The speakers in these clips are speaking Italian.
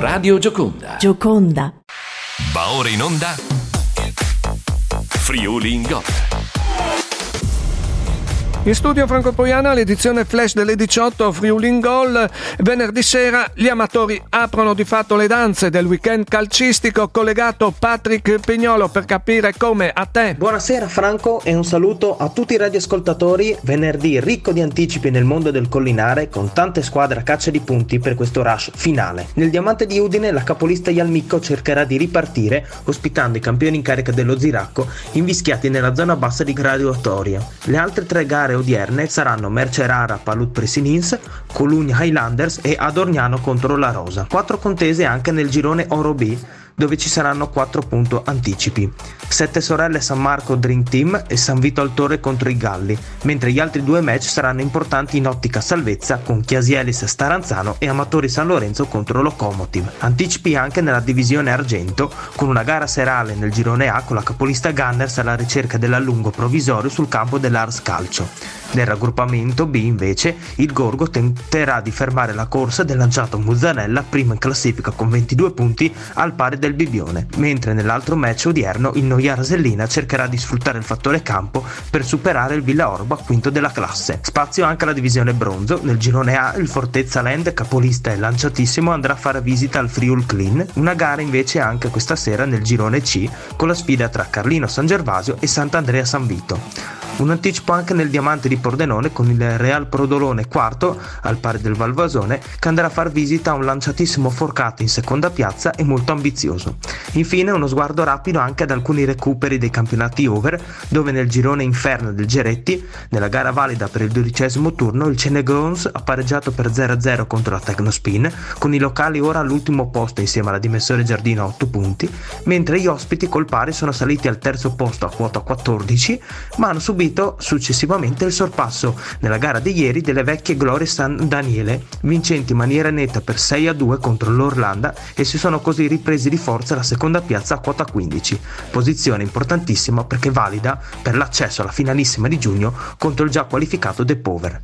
Radio Gioconda. Gioconda. Va ora in onda. Friuli in Gol. In studio Franco Poiana, l'edizione flash delle 18 Friuli in Gol. Venerdì sera gli amatori aprono di fatto le danze del weekend calcistico. Collegato Patrick Pignolo per capire come a te. Buonasera Franco e un saluto a tutti i radioascoltatori. Venerdì ricco di anticipi nel mondo del collinare con tante squadre a caccia di punti per questo rush finale. Nel diamante di Udine la capolista Ialmicco cercherà di ripartire ospitando i campioni in carica dello Ziracco invischiati nella zona bassa di graduatoria. Le altre tre gare odierne saranno Mercerara Palut Presinins, Colugna Highlanders e Adorniano contro la Rosa. Quattro contese anche nel girone Oro B dove ci saranno 4 punto anticipi. Sette sorelle San Marco Dream Team e San Vito Altore contro i Galli, mentre gli altri due match saranno importanti in ottica salvezza con Chiasielis Staranzano e Amatori San Lorenzo contro Locomotive. Anticipi anche nella divisione argento con una gara serale nel girone A con la capolista Gunners alla ricerca dell'allungo provvisorio sul campo dell'Ars Calcio. Nel raggruppamento B invece il Gorgo tenterà di fermare la corsa del lanciato Muzzarella prima in classifica con 22 punti al pari del Bibione, mentre nell'altro match odierno il Noia Rasellina cercherà di sfruttare il fattore campo per superare il Villa Orba quinto della classe. Spazio anche alla divisione bronzo, nel girone A il Fortezza Land capolista e lanciatissimo andrà a fare visita al Friul Clean, una gara invece anche questa sera nel girone C con la sfida tra Carlino San Gervasio e Sant'Andrea San Vito. Un anticipo anche nel diamante di Pordenone con il Real Prodolone quarto, al pari del Valvasone, che andrà a far visita a un lanciatissimo Forcato in seconda piazza e molto ambizioso. Infine uno sguardo rapido anche ad alcuni recuperi dei campionati over, dove nel girone inferno del Geretti, nella gara valida per il dodicesimo turno, il Cenegons ha pareggiato per 0-0 contro la Tecnospin, con i locali ora all'ultimo posto insieme alla Dimessore Giardino a 8 punti, mentre gli ospiti col pari sono saliti al terzo posto a quota 14, ma hanno subito seguito successivamente il sorpasso. Nella gara di ieri delle vecchie glorie San Daniele, vincenti in maniera netta per 6 a 2 contro l'Orlanda e si sono così ripresi di forza la seconda piazza a quota 15, posizione importantissima perché valida per l'accesso alla finalissima di giugno contro il già qualificato De Pover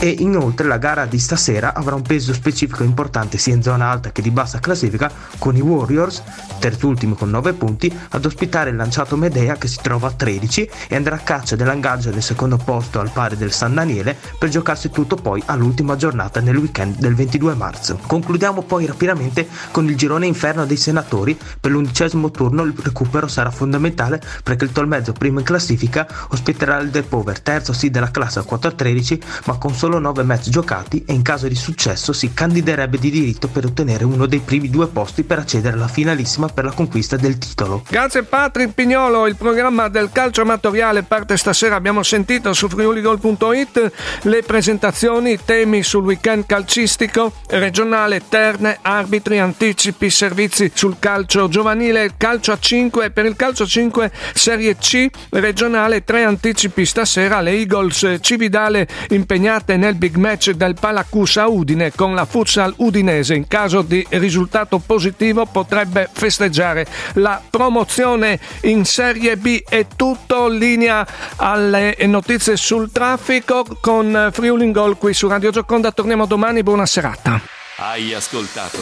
e inoltre la gara di stasera avrà un peso specifico importante sia in zona alta che di bassa classifica con i Warriors, terzultimi con 9 punti, ad ospitare il lanciato Medea che si trova a 13 e andrà a caccia dell'angaggio del secondo posto al pari del San Daniele per giocarsi tutto poi all'ultima giornata nel weekend del 22 marzo. Concludiamo poi rapidamente con il girone inferno dei senatori, per l'undicesimo turno il recupero sarà fondamentale perché il Tolmezzo primo in classifica ospiterà il De Pover, terzo sì della classe a 4-13 ma con solo solo 9 match giocati e in caso di successo si candiderebbe di diritto per ottenere uno dei primi due posti per accedere alla finalissima per la conquista del titolo. Grazie Patrick Pignolo, il programma del calcio amatoriale parte stasera, abbiamo sentito su friuligol.it le presentazioni, i temi sul weekend calcistico, regionale, terne, arbitri, anticipi, servizi sul calcio giovanile, calcio a 5 per il calcio a 5 Serie C regionale, tre anticipi stasera, le Eagles Cividale impegnate nel big match del Palacusa Udine con la futsal udinese. In caso di risultato positivo potrebbe festeggiare la promozione in Serie B. È tutto linea alle notizie sul traffico con Friuli Gol qui su Radio Gioconda. Torniamo domani, buona serata. Hai ascoltato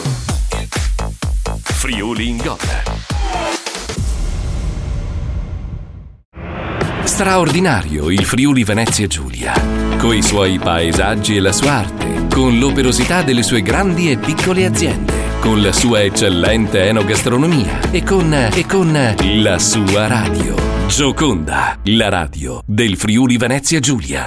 Friuli in Gol. Straordinario il Friuli Venezia Giulia, coi suoi paesaggi e la sua arte, con l'operosità delle sue grandi e piccole aziende, con la sua eccellente enogastronomia e con, e con la sua radio. Gioconda, la radio del Friuli Venezia Giulia.